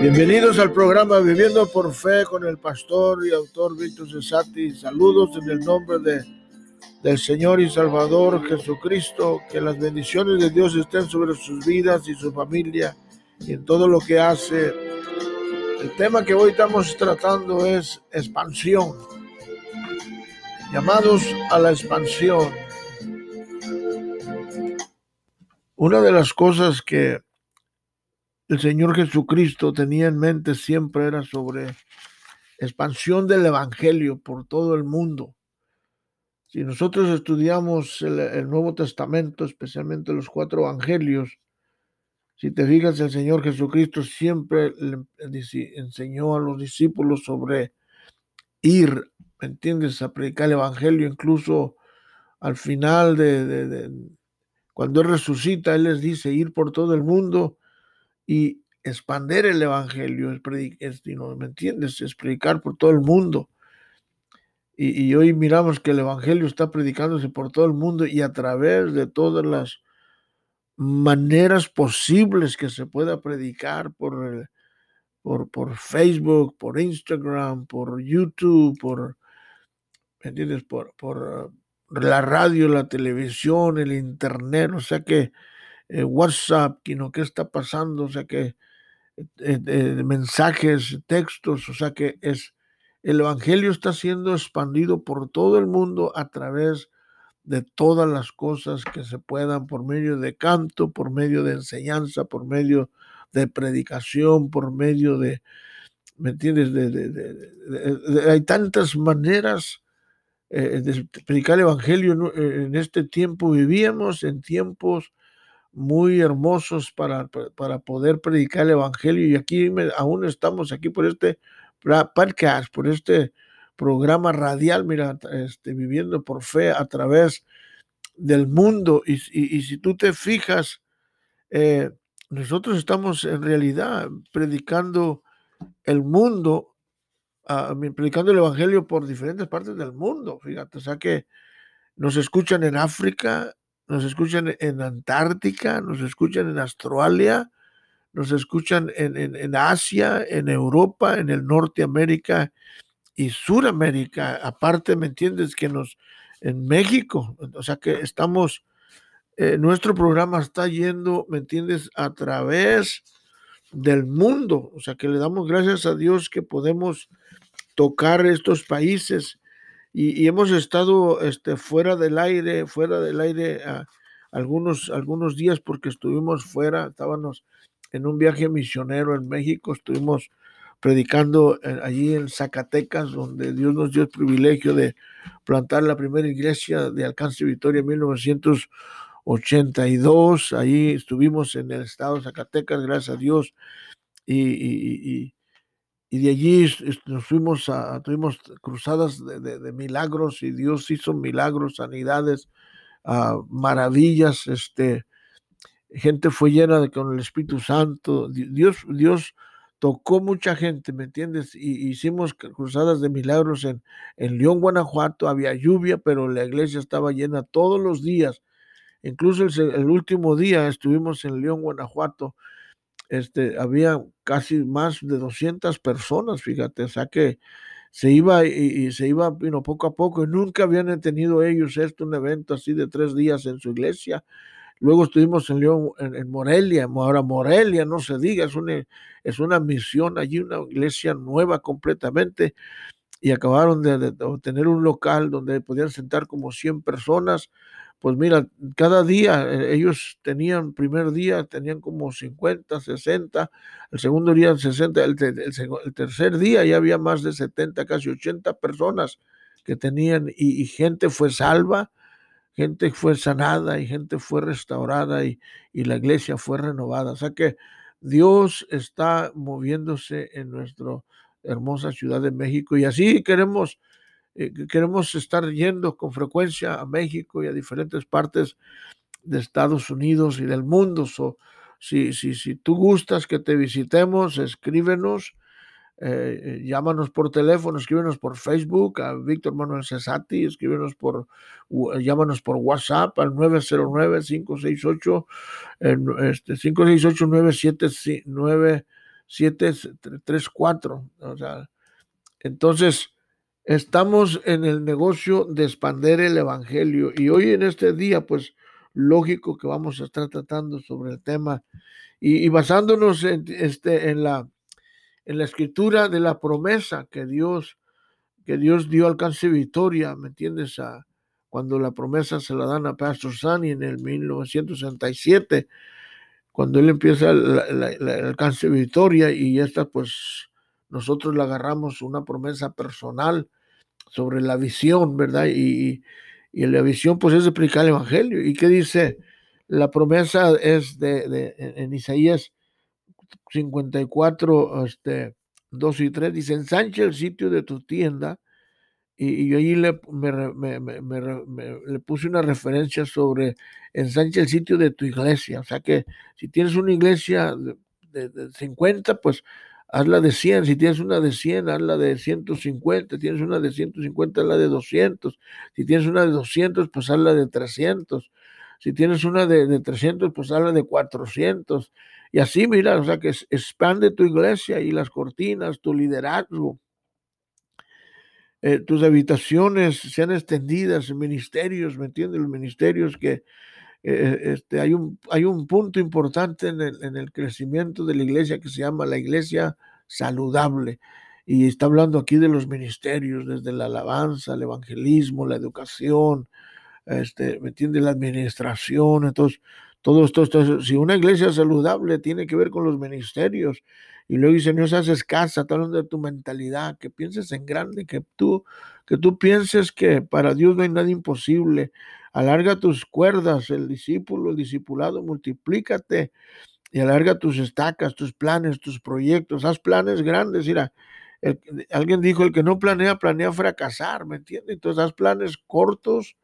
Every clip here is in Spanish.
Bienvenidos al programa Viviendo por Fe con el pastor y autor Víctor Cesati. Saludos en el nombre de, del Señor y Salvador Jesucristo. Que las bendiciones de Dios estén sobre sus vidas y su familia y en todo lo que hace. El tema que hoy estamos tratando es expansión. Llamados a la expansión. Una de las cosas que el Señor Jesucristo tenía en mente siempre era sobre expansión del Evangelio por todo el mundo. Si nosotros estudiamos el, Nuevo Testamento, especialmente los cuatro Evangelios, si te fijas, el Señor Jesucristo siempre le enseñó a los discípulos sobre ir, ¿me entiendes?, a predicar el Evangelio, incluso al final de, cuando Él resucita, Él les dice ir por todo el mundo y expander el evangelio, es, ¿me entiendes? Es predicar por todo el mundo. Y, hoy miramos que el evangelio está predicándose por todo el mundo y a través de todas las maneras posibles que se pueda predicar por, por, por Facebook, por Instagram, por YouTube, por, ¿me entiendes? Por, por la radio, la televisión, el internet, o sea que eh, WhatsApp, qué está pasando, o sea que eh, eh, mensajes, textos, o sea que es el evangelio está siendo expandido por todo el mundo a través de todas las cosas que se puedan por medio de canto, por medio de enseñanza, por medio de predicación, por medio de, ¿me entiendes? hay tantas maneras de predicar el evangelio en este tiempo. Vivíamos en tiempos muy hermosos para, para poder predicar el Evangelio. Y aquí aún estamos aquí por este podcast, por este programa radial, mira, este, viviendo por fe a través del mundo. Y, si tú te fijas, eh, nosotros estamos en realidad predicando el mundo, ah, predicando el Evangelio por diferentes partes del mundo, fíjate, o sea que nos escuchan en África, nos escuchan en Antártica, nos escuchan en Australia, nos escuchan en, Asia, en Europa, en el Norteamérica y Suramérica. Aparte, ¿me entiendes? Que nos, en México, o sea que estamos, eh, nuestro programa está yendo, ¿me entiendes? A través del mundo. O sea que le damos gracias a Dios que podemos tocar estos países y, hemos estado este, fuera del aire, fuera del aire ah, algunos, algunos días porque estuvimos fuera, estábamos en un viaje misionero en México, estuvimos predicando eh, allí en Zacatecas, donde Dios nos dio el privilegio de plantar la primera iglesia de Alcance Victoria en 1982. Allí estuvimos en el estado de Zacatecas, gracias a Dios, y de allí nos fuimos a, tuvimos cruzadas de, milagros y Dios hizo milagros, sanidades, uh, maravillas, este, gente fue llena de, con el Espíritu Santo, Dios, Dios tocó mucha gente, ¿me entiendes? Y hicimos cruzadas de milagros en, en León, Guanajuato, había lluvia, pero la iglesia estaba llena todos los días. Incluso el, el último día estuvimos en León, Guanajuato, este, había casi más de 200 personas, fíjate, o sea que se iba y, se iba poco a poco y nunca habían tenido ellos esto, un evento así de tres días en su iglesia. Luego estuvimos en León, en, Morelia, ahora Morelia, no se diga, es una, es una misión allí, una iglesia nueva completamente y acabaron de, de, tener un local donde podían sentar como 100 personas pues mira, cada día eh, ellos tenían, primer día tenían como 50, 60, el segundo día 60, el, el, tercer día ya había más de 70, casi 80 personas que tenían y, gente fue salva, gente fue sanada y gente fue restaurada y, y la iglesia fue renovada. O sea que Dios está moviéndose en nuestra hermosa ciudad de México y así queremos eh, queremos estar yendo con frecuencia a México y a diferentes partes de Estados Unidos y del mundo. si, si, si tú gustas que te visitemos, escríbenos, eh, eh, llámanos por teléfono, escríbenos por Facebook a Víctor Manuel Cesati, escríbenos por, llámanos por WhatsApp al 909-568, este, 568 734. O sea, entonces, estamos en el negocio de expander el Evangelio y hoy en este día, pues lógico que vamos a estar tratando sobre el tema y, basándonos en, este, en, la, en la escritura de la promesa que Dios, que Dios dio alcance victoria, ¿me entiendes? A, cuando la promesa se la dan a Pastor Sani en el 1967, cuando él empieza el, alcance victoria y esta pues nosotros le agarramos una promesa personal sobre la visión, ¿verdad? Y, y la visión pues es explicar el Evangelio. ¿Y qué dice? La promesa es de, en Isaías 54, este, 2 y 3, dice, ensancha el sitio de tu tienda. Y, yo ahí le, le puse una referencia sobre ensancha el sitio de tu iglesia. O sea que si tienes una iglesia de, de 50, pues hazla de 100, si tienes una de 100, hazla de 150, tienes una de 150, hazla de 200, si tienes una de 200, pues hazla de 300, si tienes una de, de 300, pues hazla de 400, y así mira, o sea que expande tu iglesia y las cortinas, tu liderazgo. Eh, tus habitaciones sean extendidas, ministerios, ¿me entiendes? Los ministerios que, eh, este, hay, un, hay un punto importante en el, en el crecimiento de la iglesia que se llama la iglesia saludable. Y está hablando aquí de los ministerios, desde la alabanza, el evangelismo, la educación, este, ¿me entiende? La administración. Entonces, todo esto, si una iglesia saludable tiene que ver con los ministerios, y luego dice, no seas escasa, hablando de tu mentalidad, que pienses en grande, que tú, que tú pienses que para Dios no hay nada imposible, alarga tus cuerdas, el discípulo, el discipulado, multiplícate y alarga tus estacas, tus planes, tus proyectos, haz planes grandes, mira, alguien dijo, el que no planea, planea fracasar, ¿me entiendes? Entonces haz planes cortos,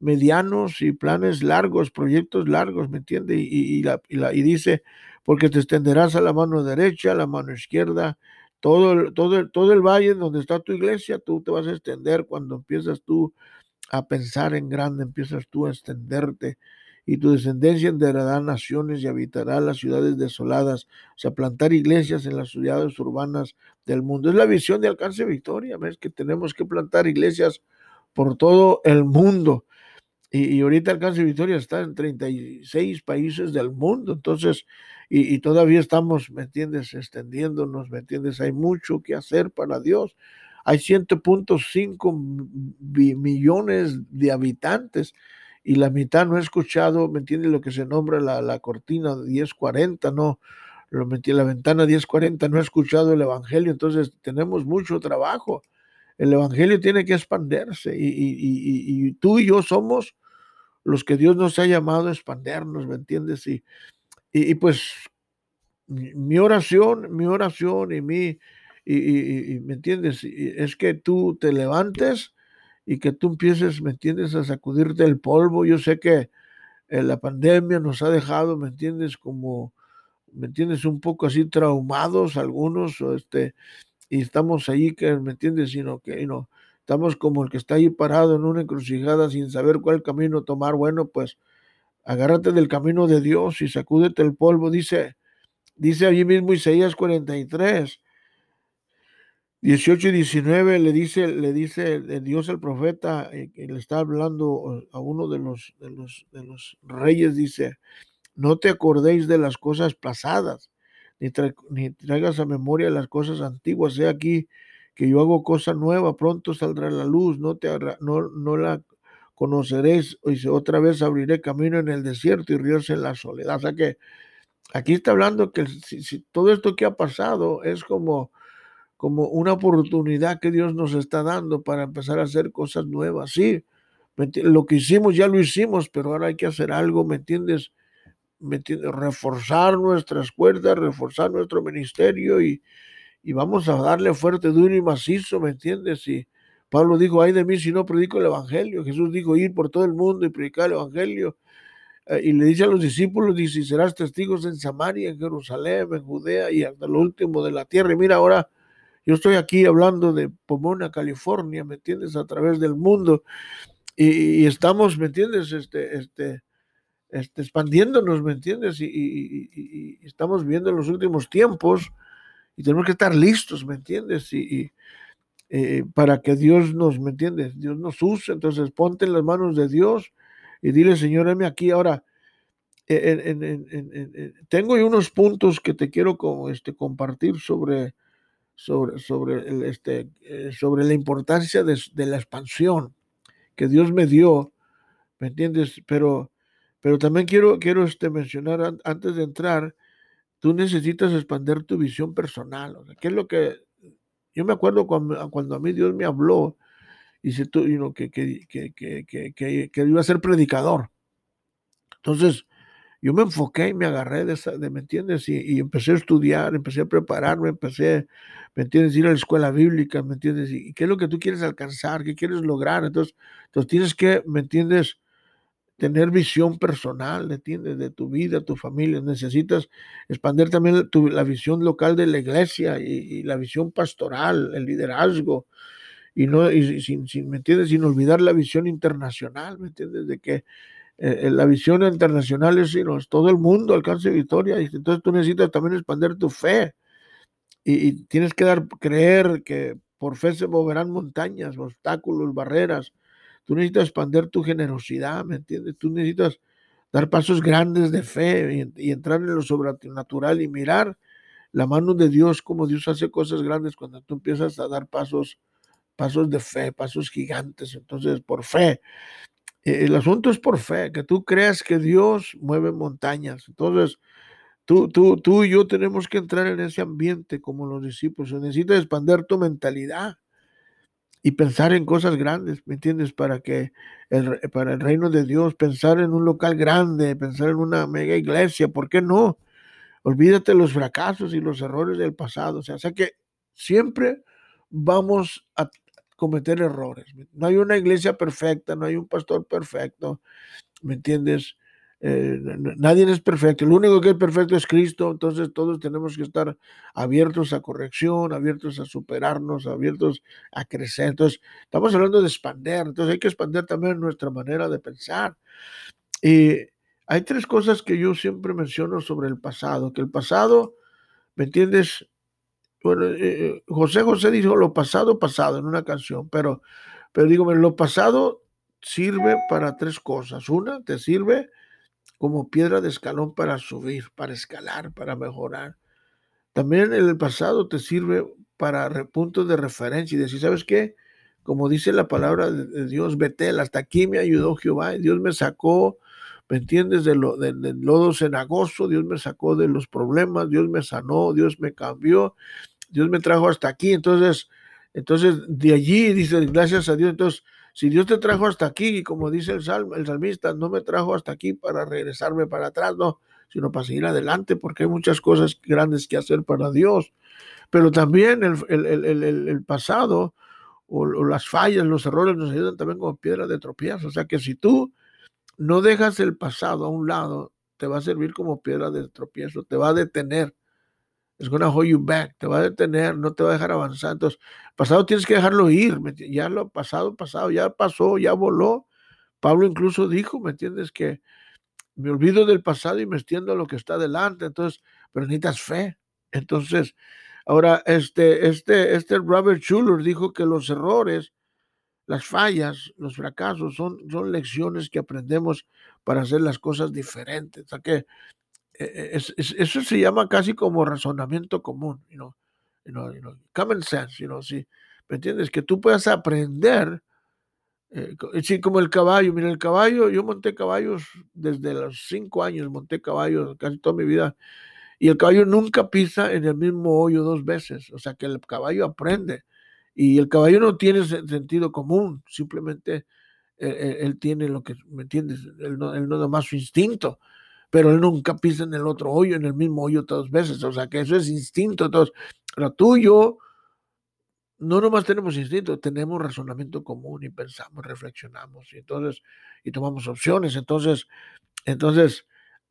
medianos y planes largos, proyectos largos, ¿me entiendes? Y, y, dice, porque te extenderás a la mano derecha, a la mano izquierda, todo, todo, todo el valle donde está tu iglesia, tú te vas a extender cuando empiezas tú a pensar en grande, empiezas tú a extenderte y tu descendencia enderará naciones y habitará las ciudades desoladas, o sea, plantar iglesias en las ciudades urbanas del mundo. Es la visión de alcance victoria, ves que tenemos que plantar iglesias por todo el mundo. Y, ahorita Alcance Victoria está en 36 países del mundo, entonces, y, y, todavía estamos, ¿me entiendes?, extendiéndonos, ¿me entiendes? Hay mucho que hacer para Dios hay 100.5 millones de habitantes y la mitad no he escuchado, ¿me entiendes? Lo que se nombra la, la cortina 1040, no, lo metí la ventana 1040, no he escuchado el Evangelio, entonces tenemos mucho trabajo. El Evangelio tiene que expandirse y, y, y, y tú y yo somos los que Dios nos ha llamado a expandernos, ¿me entiendes? Y, y, pues mi oración, mi oración y mi, y, ¿me entiendes? es que tú te levantes y que tú empieces, ¿me entiendes?, a sacudirte el polvo. Yo sé que eh, la pandemia nos ha dejado, ¿me entiendes?, como, ¿me entiendes?, un poco así traumados algunos, este, y estamos ahí, que, ¿me entiendes?, sino que, no, estamos como el que está ahí parado en una encrucijada sin saber cuál camino tomar. Bueno, pues agárrate del camino de Dios y sacúdete el polvo, dice, dice allí mismo Isaías 43 18 y 19 le dice, le dice Dios al profeta, eh, le está hablando a uno de los, de los, reyes, dice, no te acordéis de las cosas pasadas, ni, ni traigas a memoria las cosas antiguas. Sea aquí que yo hago cosa nueva, pronto saldrá la luz, no, te, no, no la conoceréis, y otra vez abriré camino en el desierto y ríos en la soledad. O sea que aquí está hablando que si todo esto que ha pasado es como como una oportunidad que Dios nos está dando para empezar a hacer cosas nuevas. Sí, lo que hicimos ya lo hicimos, pero ahora hay que hacer algo, ¿me entiendes? ¿Me entiendes? Reforzar nuestras cuerdas, reforzar nuestro ministerio y, y vamos a darle fuerte, duro y macizo, ¿me entiendes? Y Pablo dijo, ay de mí si no predico el Evangelio. Jesús dijo, ir por todo el mundo y predicar el Evangelio. Eh, y le dice a los discípulos, dice, serás testigos en Samaria, en Jerusalén, en Judea y hasta lo último de la tierra. Y mira, ahora yo estoy aquí hablando de Pomona, California, ¿me entiendes? A través del mundo. Y, estamos, ¿me entiendes? Este, este, este, expandiéndonos, ¿me entiendes? Y, estamos viendo en los últimos tiempos y tenemos que estar listos, ¿me entiendes? Y, eh, para que Dios nos, ¿me entiendes? Dios nos use, entonces ponte en las manos de Dios y dile, Señor, heme aquí ahora. tengo unos puntos que te quiero este, compartir sobre, sobre, sobre, este, eh, sobre la importancia de, la expansión que Dios me dio, ¿me entiendes? Pero, pero también quiero, quiero este, mencionar antes de entrar, tú necesitas expandir tu visión personal. O sea, ¿Qué es lo que yo me acuerdo cuando, cuando a mí Dios me habló y se, que, que, que, que, iba a ser predicador? Entonces, yo me enfoqué y me agarré de esa, de, ¿me entiendes? Y, empecé a estudiar, empecé a prepararme, empecé, ¿me entiendes? Ir a la escuela bíblica, ¿me entiendes? Y, qué es lo que tú quieres alcanzar, qué quieres lograr. Entonces, entonces tienes que, ¿me entiendes? tener visión personal, ¿entiendes? De tu vida, tu familia. Necesitas expandir también la visión local de la iglesia y, la visión pastoral, el liderazgo. Y no, y sin, sin, ¿me entiendes? Sin olvidar la visión internacional, ¿me entiendes? De que eh, eh, la visión internacional es, sino todo el mundo alcance victoria. Y entonces tú necesitas también expandir tu fe. Y, y tienes que dar, creer que por fe se moverán montañas, obstáculos, barreras Tú necesitas expandir tu generosidad, ¿me entiendes? Tú necesitas dar pasos grandes de fe y, entrar en lo sobrenatural y mirar la mano de Dios, como Dios hace cosas grandes cuando tú empiezas a dar pasos, pasos de fe, pasos gigantes. Entonces, por fe. E, el asunto es por fe, que tú creas que Dios mueve montañas. Entonces, tú, tú, tú y yo tenemos que entrar en ese ambiente como los discípulos. Necesitas expandir tu mentalidad y pensar en cosas grandes, ¿me entiendes? Para que el, para el reino de Dios, pensar en un local grande, pensar en una mega iglesia, ¿por qué no? Olvídate los fracasos y los errores del pasado, o sea, o que siempre vamos a cometer errores. No hay una iglesia perfecta, no hay un pastor perfecto, ¿me entiendes? Eh, nadie es perfecto, lo único que es perfecto es Cristo, entonces todos tenemos que estar abiertos a corrección, abiertos a superarnos, abiertos a crecer. Entonces, estamos hablando de expander, entonces hay que expander también nuestra manera de pensar. Y hay tres cosas que yo siempre menciono sobre el pasado, que el pasado, ¿me entiendes? Bueno, eh, eh, José José dijo lo pasado, pasado en una canción, pero, pero digo, lo pasado sirve para tres cosas. Una, te sirve como piedra de escalón para subir, para escalar, para mejorar. También el pasado te sirve para puntos de referencia y decir, ¿sabes qué? Como dice la palabra de Dios, Betel, hasta aquí me ayudó Jehová y Dios me sacó, ¿me entiendes? De lo, del lodo cenagoso, Dios me sacó de los problemas, Dios me sanó, Dios me cambió, Dios me trajo hasta aquí. Entonces, entonces de allí, dice, gracias a Dios, entonces si Dios te trajo hasta aquí, y como dice el, el salmista, no me trajo hasta aquí para regresarme para atrás, no, sino para seguir adelante, porque hay muchas cosas grandes que hacer para Dios. Pero también el, pasado o, las fallas, los errores nos ayudan también como piedra de tropiezo. O sea que si tú no dejas el pasado a un lado, te va a servir como piedra de tropiezo, te va a detener going to hold you back, te va a detener, no te va a dejar avanzar. Entonces, pasado tienes que dejarlo ir, ya lo pasado, pasado, ya pasó, ya voló. Pablo incluso dijo, ¿me entiendes? Que me olvido del pasado y me extiendo a lo que está delante. Entonces, pero necesitas fe. Entonces, ahora, este, este, este Robert Schuller dijo que los errores, las fallas, los fracasos son, son lecciones que aprendemos para hacer las cosas diferentes. O sea que e, e, eso se llama casi como razonamiento común, you know, you know, common sense, you know, sí, ¿me entiendes? Que tú puedas aprender, eh, sí, como el caballo, mira, el caballo, yo monté caballos desde los cinco años, monté caballos casi toda mi vida, y el caballo nunca pisa en el mismo hoyo dos veces, o sea que el caballo aprende, y el caballo no tiene sentido común, simplemente eh, eh, él, tiene lo que, ¿me entiendes? Él no, él no da más su instinto pero él nunca pisa en el otro hoyo, en el mismo hoyo dos veces. O sea que eso es instinto. Entonces, lo tuyo, no nomás tenemos instinto, tenemos razonamiento común y pensamos, reflexionamos y entonces, y tomamos opciones. Entonces, entonces,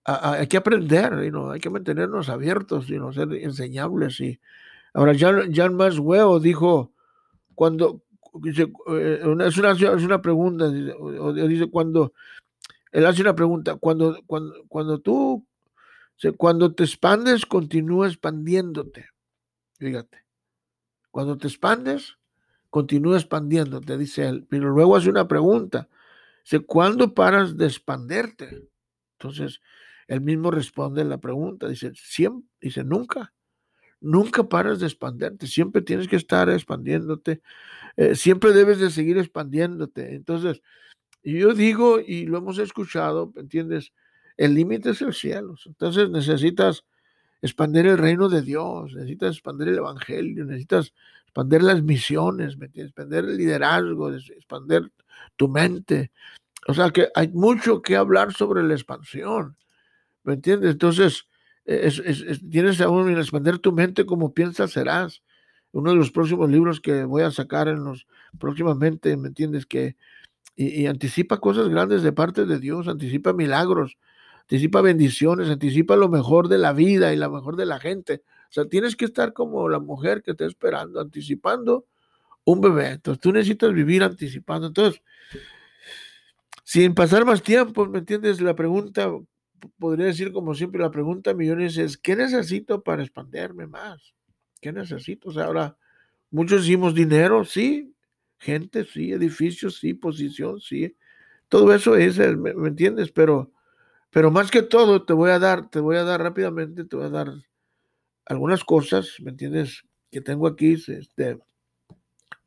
hay que aprender, ¿no? hay que mantenernos abiertos y no ser enseñables. Y ahora, Jan, Jan Maswell dijo, cuando, eh, es, una, es una pregunta, dice, cuando él hace una pregunta, cuando, cuando, cuando tú, cuando te expandes, continúa expandiéndote. Fíjate. Cuando te expandes, continúa expandiéndote, dice él. Pero luego hace una pregunta. ¿cuándo paras de expanderte? Entonces, él mismo responde la pregunta. Dice, siempre, dice, nunca. Nunca paras de expanderte. Siempre tienes que estar expandiéndote. Eh, siempre debes de seguir expandiéndote. Entonces, yo digo, y lo hemos escuchado, ¿entiendes? El límite es el cielo. Entonces necesitas expandir el reino de Dios, necesitas expandir el evangelio, necesitas expandir las misiones, expandir el liderazgo, expandir tu mente. O sea que hay mucho que hablar sobre la expansión. ¿Me entiendes? Entonces, es, tienes aún en expandir tu mente como piensas serás. Uno de los próximos libros que voy a sacar en los próximamente, ¿me entiendes? Que y, anticipa cosas grandes de parte de Dios, anticipa milagros, anticipa bendiciones, anticipa lo mejor de la vida y lo mejor de la gente. O sea, tienes que estar como la mujer que está esperando, anticipando un bebé. Entonces, tú necesitas vivir anticipando. Entonces, sin pasar más tiempo, ¿me entiendes? La pregunta, podría decir como siempre, la pregunta millones es, ¿qué necesito para expandirme más? ¿Qué necesito? O sea, ahora, muchos decimos dinero, sí, gente, sí, edificios, sí, posición, sí. Todo eso es, ¿me, me entiendes? Pero pero más que todo, te voy a dar, te voy a dar rápidamente, te voy a dar algunas cosas, ¿me entiendes? Que tengo aquí, este,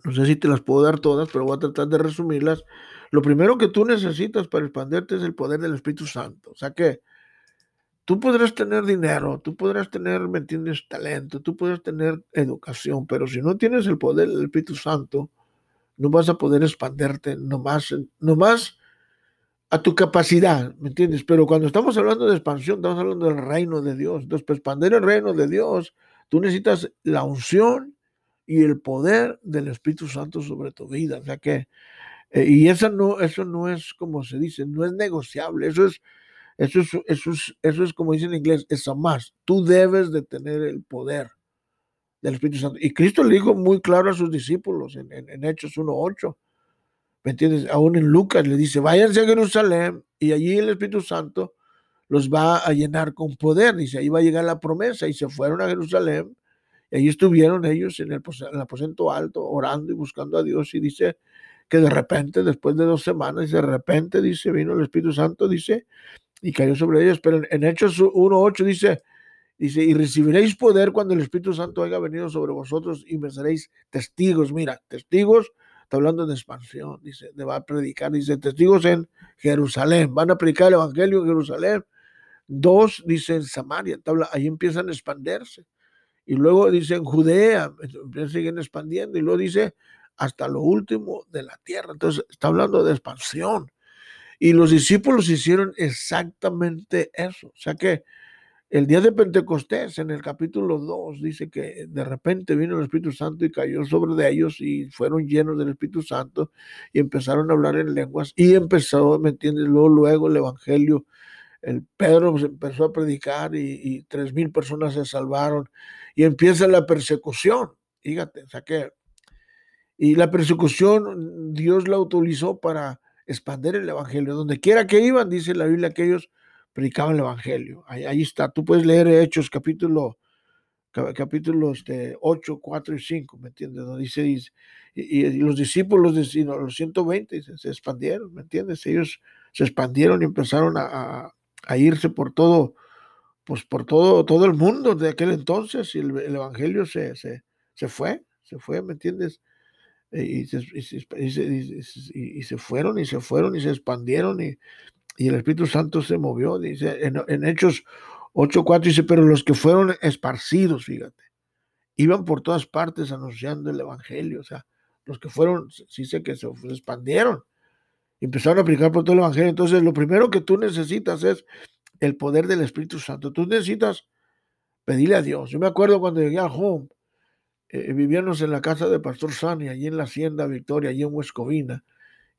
no sé si te las puedo dar todas, pero voy a tratar de resumirlas. Lo primero que tú necesitas para expandirte es el poder del Espíritu Santo. O sea que tú podrás tener dinero, tú podrás tener, ¿me entiendes? Talento, tú podrás tener educación, pero si no tienes el poder del Espíritu Santo, no vas a poder expandirte nomás, nomás a tu capacidad, ¿me entiendes? Pero cuando estamos hablando de expansión, estamos hablando del reino de Dios. Entonces, para expandir el reino de Dios, tú necesitas la unción y el poder del Espíritu Santo sobre tu vida. O sea que, eh, y eso no, eso no es como se dice, no es negociable. Eso es, eso es, eso es, eso es como dice en inglés, es a más. Tú debes de tener el poder del Espíritu Santo. Y Cristo le dijo muy claro a sus discípulos en, en, en Hechos 1.8 ¿Me entiendes? Aún en Lucas le dice, váyanse a Jerusalén y allí el Espíritu Santo los va a llenar con poder. Dice, ahí va a llegar la promesa y se fueron a Jerusalén y allí estuvieron ellos en el, aposento alto orando y buscando a Dios y dice que de repente, después de dos semanas, de repente, dice, vino el Espíritu Santo, dice, y cayó sobre ellos. Pero en, Hechos 1.8 dice, dice, y recibiréis poder cuando el Espíritu Santo haya venido sobre vosotros y me seréis testigos. Mira, testigos está hablando de expansión, dice, de va a predicar, dice, testigos en Jerusalén, van a predicar el Evangelio en Jerusalén. Dos, dice en Samaria, ahí empiezan a expandirse. Y luego dice en Judea, siguen expandiendo. Y luego dice hasta lo último de la tierra. Entonces está hablando de expansión. Y los discípulos hicieron exactamente eso. O sea que el día de Pentecostés, en el capítulo 2, dice que de repente vino el Espíritu Santo y cayó sobre de ellos y fueron llenos del Espíritu Santo y empezaron a hablar en lenguas y empezó, ¿me entiendes? Luego, el Evangelio, el Pedro empezó a predicar y, tres mil personas se salvaron y empieza la persecución. Fíjate, o sea que, y la persecución Dios la utilizó para expandir el Evangelio. Donde quiera que iban, dice la Biblia, que ellos predicaban el Evangelio. Ahí, está, tú puedes leer Hechos capítulo, capítulo este, 8, 4 y 5, ¿me entiendes? Donde dice, y, los discípulos, de, los 120 se, expandieron, ¿me entiendes? Ellos se expandieron y empezaron a, irse por todo, pues por todo, todo el mundo de aquel entonces y el, Evangelio se, se, se, fue, se fue, ¿me entiendes? Y se, y, se, fueron y se fueron y se expandieron y, y el Espíritu Santo se movió, dice en, en Hechos 8.4, dice, pero los que fueron esparcidos, fíjate, iban por todas partes anunciando el Evangelio, o sea, los que fueron, sí sé que se expandieron, empezaron a aplicar por todo el Evangelio. Entonces, lo primero que tú necesitas es el poder del Espíritu Santo. Tú necesitas pedirle a Dios. Yo me acuerdo cuando llegué al home, eh, vivíamos en la casa de Pastor Sani, allí en la Hacienda Victoria, allí en Huescovina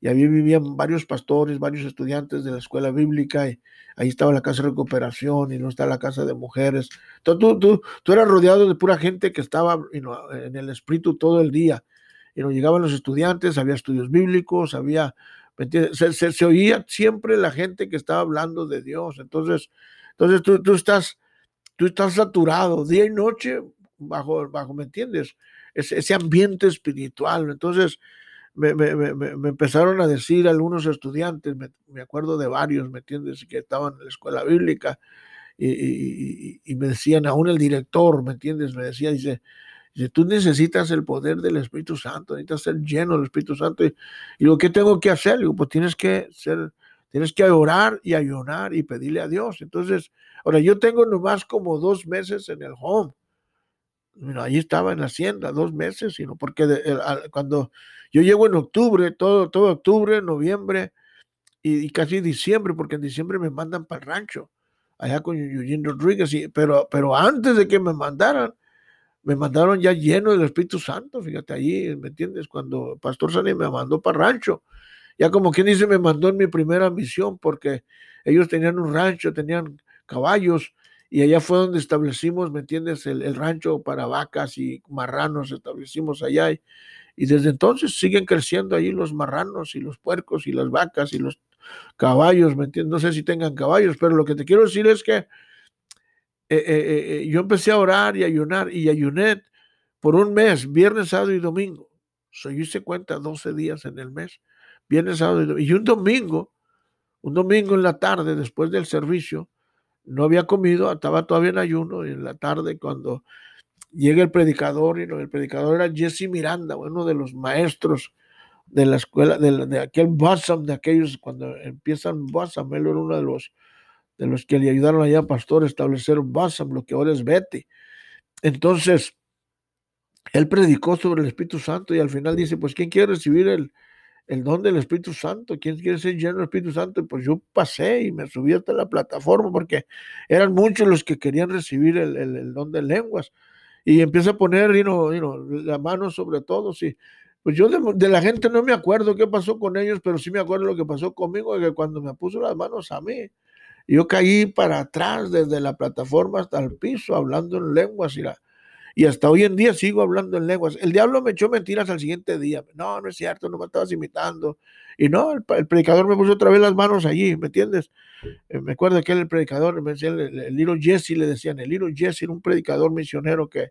y ahí vivían varios pastores, varios estudiantes de la escuela bíblica, y ahí estaba la casa de recuperación, y no está la casa de mujeres. Entonces tú, tú, eras rodeado de pura gente que estaba en el espíritu todo el día. Y no llegaban los estudiantes, había estudios bíblicos, había, se, se, oía siempre la gente que estaba hablando de Dios. Entonces, entonces tú, tú, estás, tú estás saturado día y noche bajo, bajo, ¿me entiendes? Ese, ese ambiente espiritual. Entonces, me, me, me, empezaron a decir algunos estudiantes, me, acuerdo de varios, ¿me entiendes? Que estaban en la escuela bíblica y, y, me decían, aún el director, ¿me entiendes? Me decía, dice, dice, tú necesitas el poder del Espíritu Santo, necesitas ser lleno del Espíritu Santo. Y, lo que tengo que hacer, digo, pues tienes que ser, tienes que orar y ayunar y pedirle a Dios. Entonces, ahora yo tengo nomás como dos meses en el home bueno, ahí estaba en la hacienda dos meses, sino porque cuando yo llego en octubre, todo, todo octubre, noviembre y, casi diciembre, porque en diciembre me mandan para el rancho, allá con Eugene Rodríguez, pero, pero antes de que me mandaran, me mandaron ya lleno del Espíritu Santo, fíjate allí, ¿me entiendes? Cuando Pastor Sani me mandó para el rancho, ya como quien dice, me mandó en mi primera misión, porque ellos tenían un rancho, tenían caballos, y allá fue donde establecimos, ¿me entiendes? El, rancho para vacas y marranos establecimos allá. Y, desde entonces siguen creciendo ahí los marranos y los puercos y las vacas y los caballos, ¿me entiendes? No sé si tengan caballos, pero lo que te quiero decir es que eh, eh, eh, yo empecé a orar y ayunar y ayuné por un mes, viernes, sábado y domingo. So, yo hice cuenta 12 días en el mes, viernes, sábado y domingo. Y un domingo, un domingo en la tarde, después del servicio, no había comido, estaba todavía en ayuno y en la tarde cuando llega el predicador, y el predicador era Jesse Miranda, uno de los maestros de la escuela, de, aquel Bossam, de aquellos cuando empiezan Bossam, él era uno de los, de los que le ayudaron allá Pastor a establecer Bossam, lo que ahora es Betty. Entonces, él predicó sobre el Espíritu Santo y al final dice, pues, ¿quién quiere recibir el, el don del Espíritu Santo. ¿Quién quiere ser lleno del Espíritu Santo? Pues yo pasé y me subí hasta la plataforma porque eran muchos los que querían recibir el, don de lenguas. Y empieza a poner la mano sobre todos. Y pues yo de, la gente no me acuerdo qué pasó con ellos, pero sí me acuerdo lo que pasó conmigo, que cuando me puso las manos a mí, yo caí para atrás desde la plataforma hasta el piso hablando en lenguas y la, y hasta hoy en día sigo hablando en lenguas. El diablo me echó mentiras al siguiente día. No, no es cierto, no me estabas imitando. Y no, el, predicador me puso otra vez las manos allí, ¿me entiendes? Eh, me acuerdo que el predicador, me decía, el, el, Little Jesse, le decían, el Little Jesse era un predicador misionero que,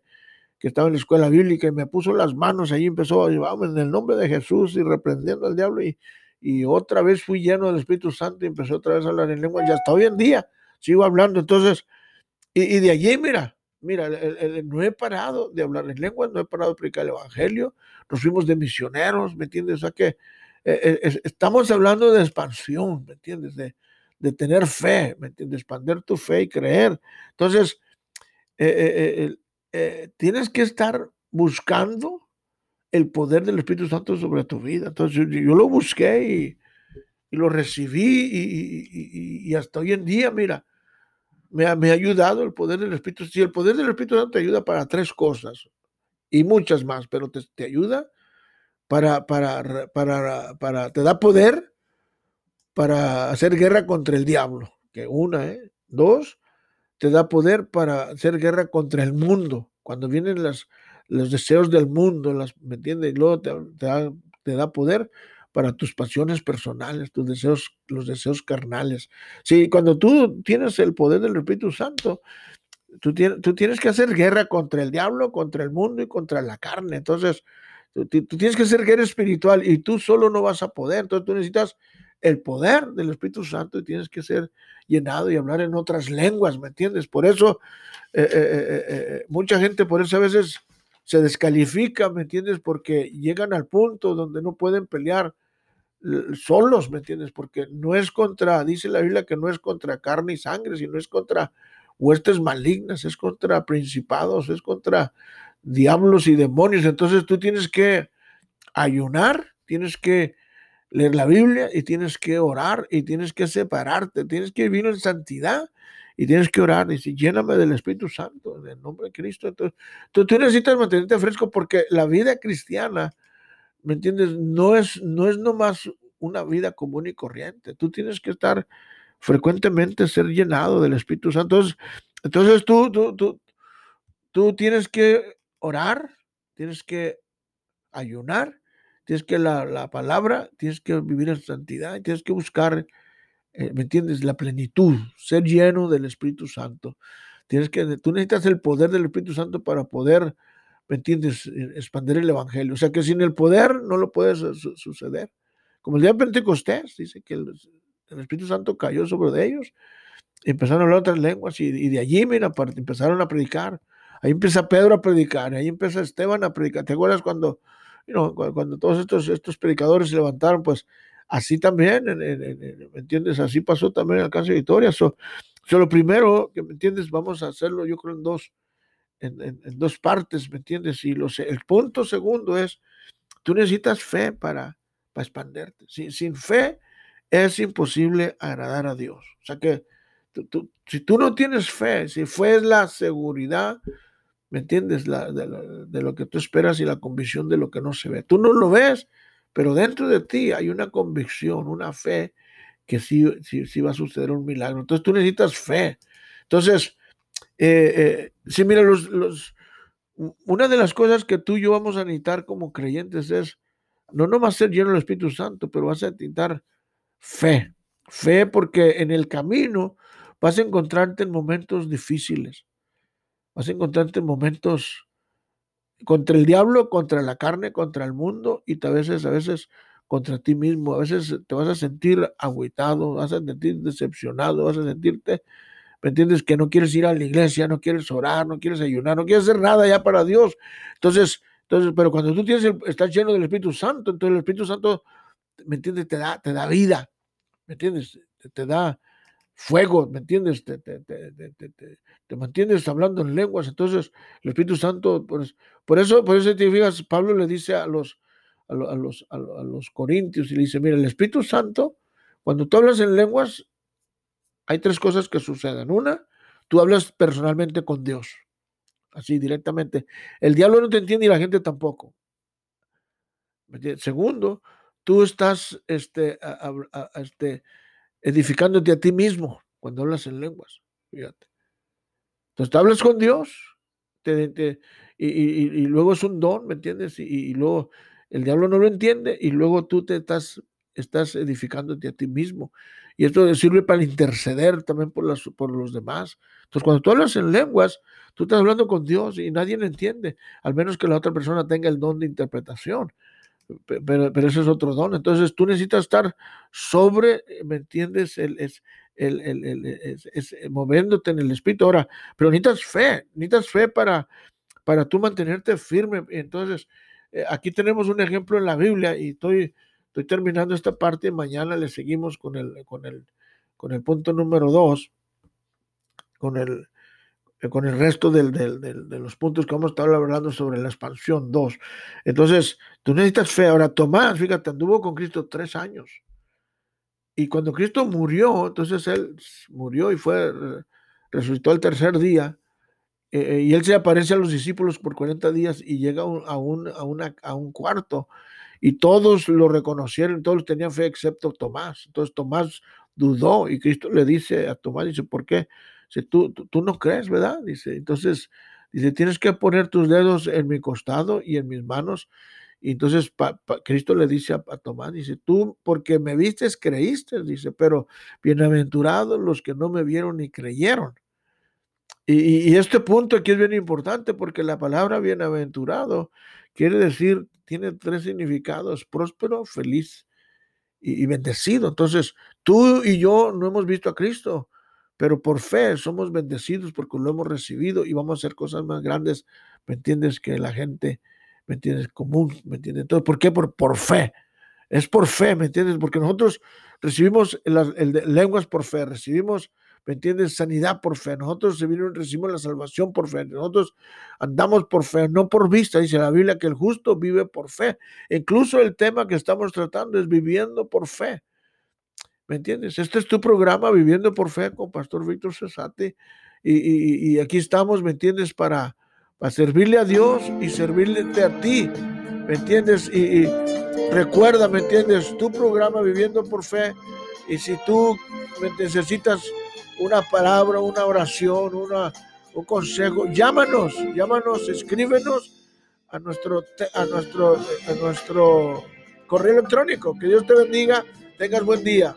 que estaba en la escuela bíblica y me puso las manos allí, empezó, vamos, en el nombre de Jesús y reprendiendo al diablo y, y otra vez fui lleno del Espíritu Santo y empezó otra vez a hablar en lenguas y hasta hoy en día sigo hablando. Entonces, y, y de allí, mira, Mira, no he parado de hablar en lenguas, no he parado de predicar el Evangelio, nos fuimos de misioneros, ¿me entiendes? O sea que eh, eh, estamos hablando de expansión, ¿me entiendes? De, tener fe, ¿me entiendes? Expander tu fe y creer. Entonces, eh, tienes que estar buscando el poder del Espíritu Santo sobre tu vida. Entonces, yo, lo busqué y, lo recibí y hasta hoy en día, mira, me ha, me ha ayudado el poder del Espíritu Si el poder del Espíritu Santo te ayuda para tres cosas y muchas más, pero te, te ayuda para, para, para, para, te da poder para hacer guerra contra el diablo, que una, ¿eh? Dos, te da poder para hacer guerra contra el mundo. Cuando vienen las, los deseos del mundo, las, ¿me entiendes? Y luego te, da, te da poder para tus pasiones personales, tus deseos, los deseos carnales. Sí, cuando tú tienes el poder del Espíritu Santo, tú tienes, que hacer guerra contra el diablo, contra el mundo y contra la carne. Entonces, tú, tienes que hacer guerra espiritual y tú solo no vas a poder. Entonces, tú necesitas el poder del Espíritu Santo y tienes que ser llenado y hablar en otras lenguas, ¿me entiendes? Por eso, eh, eh, eh, mucha gente, por eso a veces se descalifica, ¿me entiendes? Porque llegan al punto donde no pueden pelear solos, ¿me entiendes? Porque no es contra, dice la Biblia que no es contra carne y sangre, sino es contra huestes malignas, es contra principados, es contra diablos y demonios. Entonces tú tienes que ayunar, tienes que leer la Biblia y tienes que orar y tienes que separarte, tienes que vivir en santidad y tienes que orar y decir, lléname del Espíritu Santo, en el nombre de Cristo. Entonces, tú, necesitas mantenerte fresco porque la vida cristiana, ¿me entiendes? No es, no es nomás una vida común y corriente. Tú tienes que estar frecuentemente, ser llenado del Espíritu Santo. Entonces, entonces tú, tú, tú, tú tienes que orar, tienes que ayunar, tienes que la, la palabra, tienes que vivir en santidad, tienes que buscar eh, ¿me entiendes? La plenitud, ser lleno del Espíritu Santo. Tienes que, tú necesitas el poder del Espíritu Santo para poder, ¿me entiendes?, e, expandir el Evangelio. O sea que sin el poder no lo puede suceder. Como el día de Pentecostés, dice que el, Espíritu Santo cayó sobre ellos, empezaron a hablar otras lenguas y, de allí, mira, empezaron a predicar. Ahí empieza Pedro a predicar, ahí empieza Esteban a predicar. ¿Te acuerdas cuando, cuando todos estos, estos predicadores se levantaron? Pues así también, ¿me entiendes? Así pasó también en caso de Victoria. So, lo primero, que me entiendes, vamos a hacerlo yo creo en dos, en, dos partes, ¿me entiendes? Y los, el punto segundo es, tú necesitas fe para, para expanderte. Sin, sin fe es imposible agradar a Dios. O sea que si tú no tienes fe, si fe la seguridad, ¿Me entiendes? La, de, lo que tú esperas y la convicción de lo que no se ve. Tú no lo ves, pero dentro de ti hay una convicción, una fe que sí, va a suceder un milagro. Entonces tú necesitas fe. Entonces, eh, eh, sí, mira, los, los, una de las cosas que tú y yo vamos a necesitar como creyentes es, no nomás ser lleno del Espíritu Santo, pero vas a necesitar fe. Fe porque en el camino vas a encontrarte en momentos difíciles Vas a encontrarte momentos contra el diablo, contra la carne, contra el mundo y a veces, a veces contra ti mismo. A veces te vas a sentir agüitado, vas a sentir decepcionado, vas a sentirte, ¿me entiendes? Que no quieres ir a la iglesia, no quieres orar, no quieres ayunar, no quieres hacer nada ya para Dios. Entonces, entonces pero cuando tú tienes estás lleno del Espíritu Santo, entonces el Espíritu Santo, ¿me entiendes? Te da, te da vida, ¿me entiendes? te da, fuego, ¿me entiendes? Te, te, te, te, mantienes hablando en lenguas. Entonces, el Espíritu Santo, pues, por eso, por eso te fijas, Pablo le dice a los, a, los, a, los corintios y le dice, mira, el Espíritu Santo, cuando tú hablas en lenguas, hay tres cosas que suceden. Una, tú hablas personalmente con Dios, así directamente. El diablo no te entiende y la gente tampoco. Segundo, tú estás este, este, edificándote a ti mismo cuando hablas en lenguas. Fíjate. Entonces, te hablas con Dios y, luego es un don, ¿me entiendes? Y, luego el diablo no lo entiende y luego tú te estás, estás edificándote a ti mismo. Y esto sirve para interceder también por, por los demás. Entonces, cuando tú hablas en lenguas, tú estás hablando con Dios y nadie lo entiende, al menos que la otra persona tenga el don de interpretación pero, pero ese es otro don. Entonces tú necesitas estar sobre, ¿me entiendes? El, es, el, el, es, eh, moviéndote en el espíritu. Ahora, pero necesitas fe, necesitas fe para, para tú mantenerte firme. Entonces, eh, aquí tenemos un ejemplo en la Biblia y estoy, estoy terminando esta parte. Mañana le seguimos con el, con el, con el punto número dos, con el, con el resto de los puntos que vamos a estar hablando sobre la expansión 2. Entonces, tú necesitas fe. Ahora, Tomás, fíjate, anduvo con Cristo tres años. Y cuando Cristo murió, entonces él murió y fue, resucitó el tercer día. Eh, eh, y él se aparece a los discípulos por 40 días y llega a un, a un cuarto. Y todos lo reconocieron, todos tenían fe excepto Tomás. Entonces Tomás dudó y Cristo le dice a Tomás, dice, ¿por qué? Si tú, tú, no crees, ¿verdad? Dice, entonces, dice, tienes que poner tus dedos en mi costado y en mis manos. Y entonces Cristo le dice a, Tomás, dice, tú porque me vistes, creíste, dice, pero bienaventurados los que no me vieron ni creyeron. Y, y, este punto aquí es bien importante porque la palabra bienaventurado quiere decir, tiene tres significados, próspero, feliz y bendecido. Entonces, tú y yo no hemos visto a Cristo, pero por fe somos bendecidos porque lo hemos recibido y vamos a hacer cosas más grandes, ¿me entiendes? Que la gente, ¿me entiendes? Común, ¿me entiendes? Entonces, ¿por qué? Por, por fe. Es por fe, ¿me entiendes? Porque nosotros recibimos las lenguas por fe, recibimos, ¿me entiendes? Sanidad por fe. Nosotros recibimos la salvación por fe. Nosotros andamos por fe, no por vista. Dice la Biblia que el justo vive por fe. Incluso el tema que estamos tratando es viviendo por fe. ¿Me entiendes? Este es tu programa Viviendo por Fe con Pastor Víctor Cesate. Y, aquí estamos, ¿me entiendes? Para, servirle a Dios y servirle a ti. ¿Me entiendes? Y, recuerda, ¿me entiendes? Tu programa Viviendo por Fe. Y si tú necesitas una palabra, una oración, una, un consejo, llámanos, llámanos, escríbenos a nuestro, a nuestro, a nuestro correo electrónico. Que Dios te bendiga. Tengas buen día.